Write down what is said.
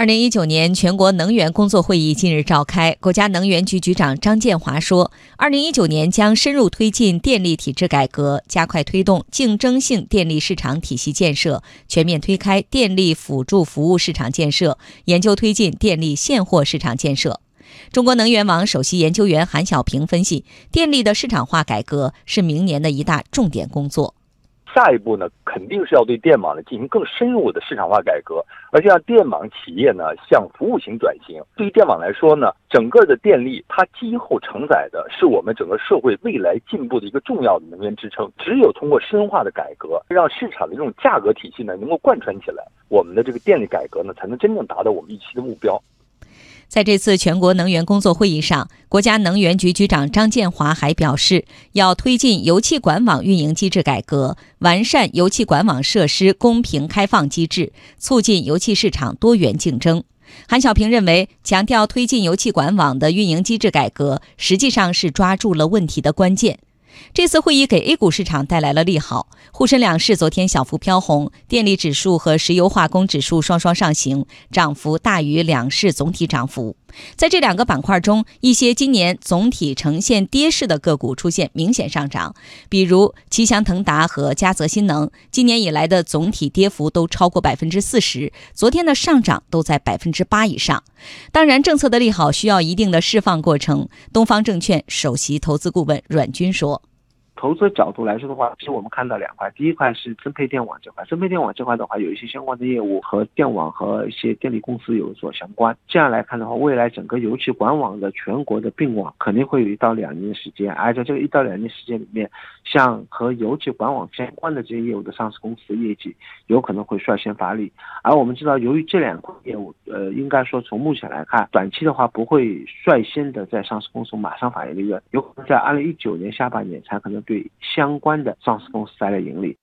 二零一九年全国能源工作会议近日召开，国家能源局局长张建华说，二零一九年将深入推进电力体制改革，加快推动竞争性电力市场体系建设，全面推开电力辅助服务市场建设，研究推进电力现货市场建设。中国能源网首席研究员韩小平分析，电力的市场化改革是明年的一大重点工作。下一步呢，肯定是要对电网呢进行更深入的市场化改革，而且让电网企业呢向服务型转型。对于电网来说呢，整个的电力它今后承载的是我们整个社会未来进步的一个重要的能源支撑。只有通过深化的改革，让市场的这种价格体系呢能够贯穿起来，我们的这个电力改革呢才能真正达到我们预期的目标。在这次全国能源工作会议上，国家能源局局长张建华还表示，要推进油气管网运营机制改革，完善油气管网设施公平开放机制，促进油气市场多元竞争。韩小平认为，强调推进油气管网的运营机制改革，实际上是抓住了问题的关键。这次会议给 A 股市场带来了利好，沪深两市昨天小幅飘红，电力指数和石油化工指数双双上行，涨幅大于两市总体涨幅。在这两个板块中，一些今年总体呈现跌势的个股出现明显上涨，比如奇祥腾达和嘉泽新能，今年以来的总体跌幅都超过百分之四十，昨天的上涨都在百分之八以上。当然，政策的利好需要一定的释放过程。东方证券首席投资顾问阮军说。投资角度来说的话，其实我们看到两块，第一块是增配电网这块，增配电网这块的话，有一些相关的业务和电网和一些电力公司有所相关。这样来看的话，未来整个油气管网的全国的并网肯定会有一到两年的时间，而在这个一到两年时间里面，像和油气管网相关的这些业务的上市公司业绩有可能会率先发力。而我们知道，由于这两块业务，呃，应该说从目前来看，短期的话不会率先的在上市公司马上反映利润，有可能在二零一九年下半年才可能。对相关的上市公司带来盈利。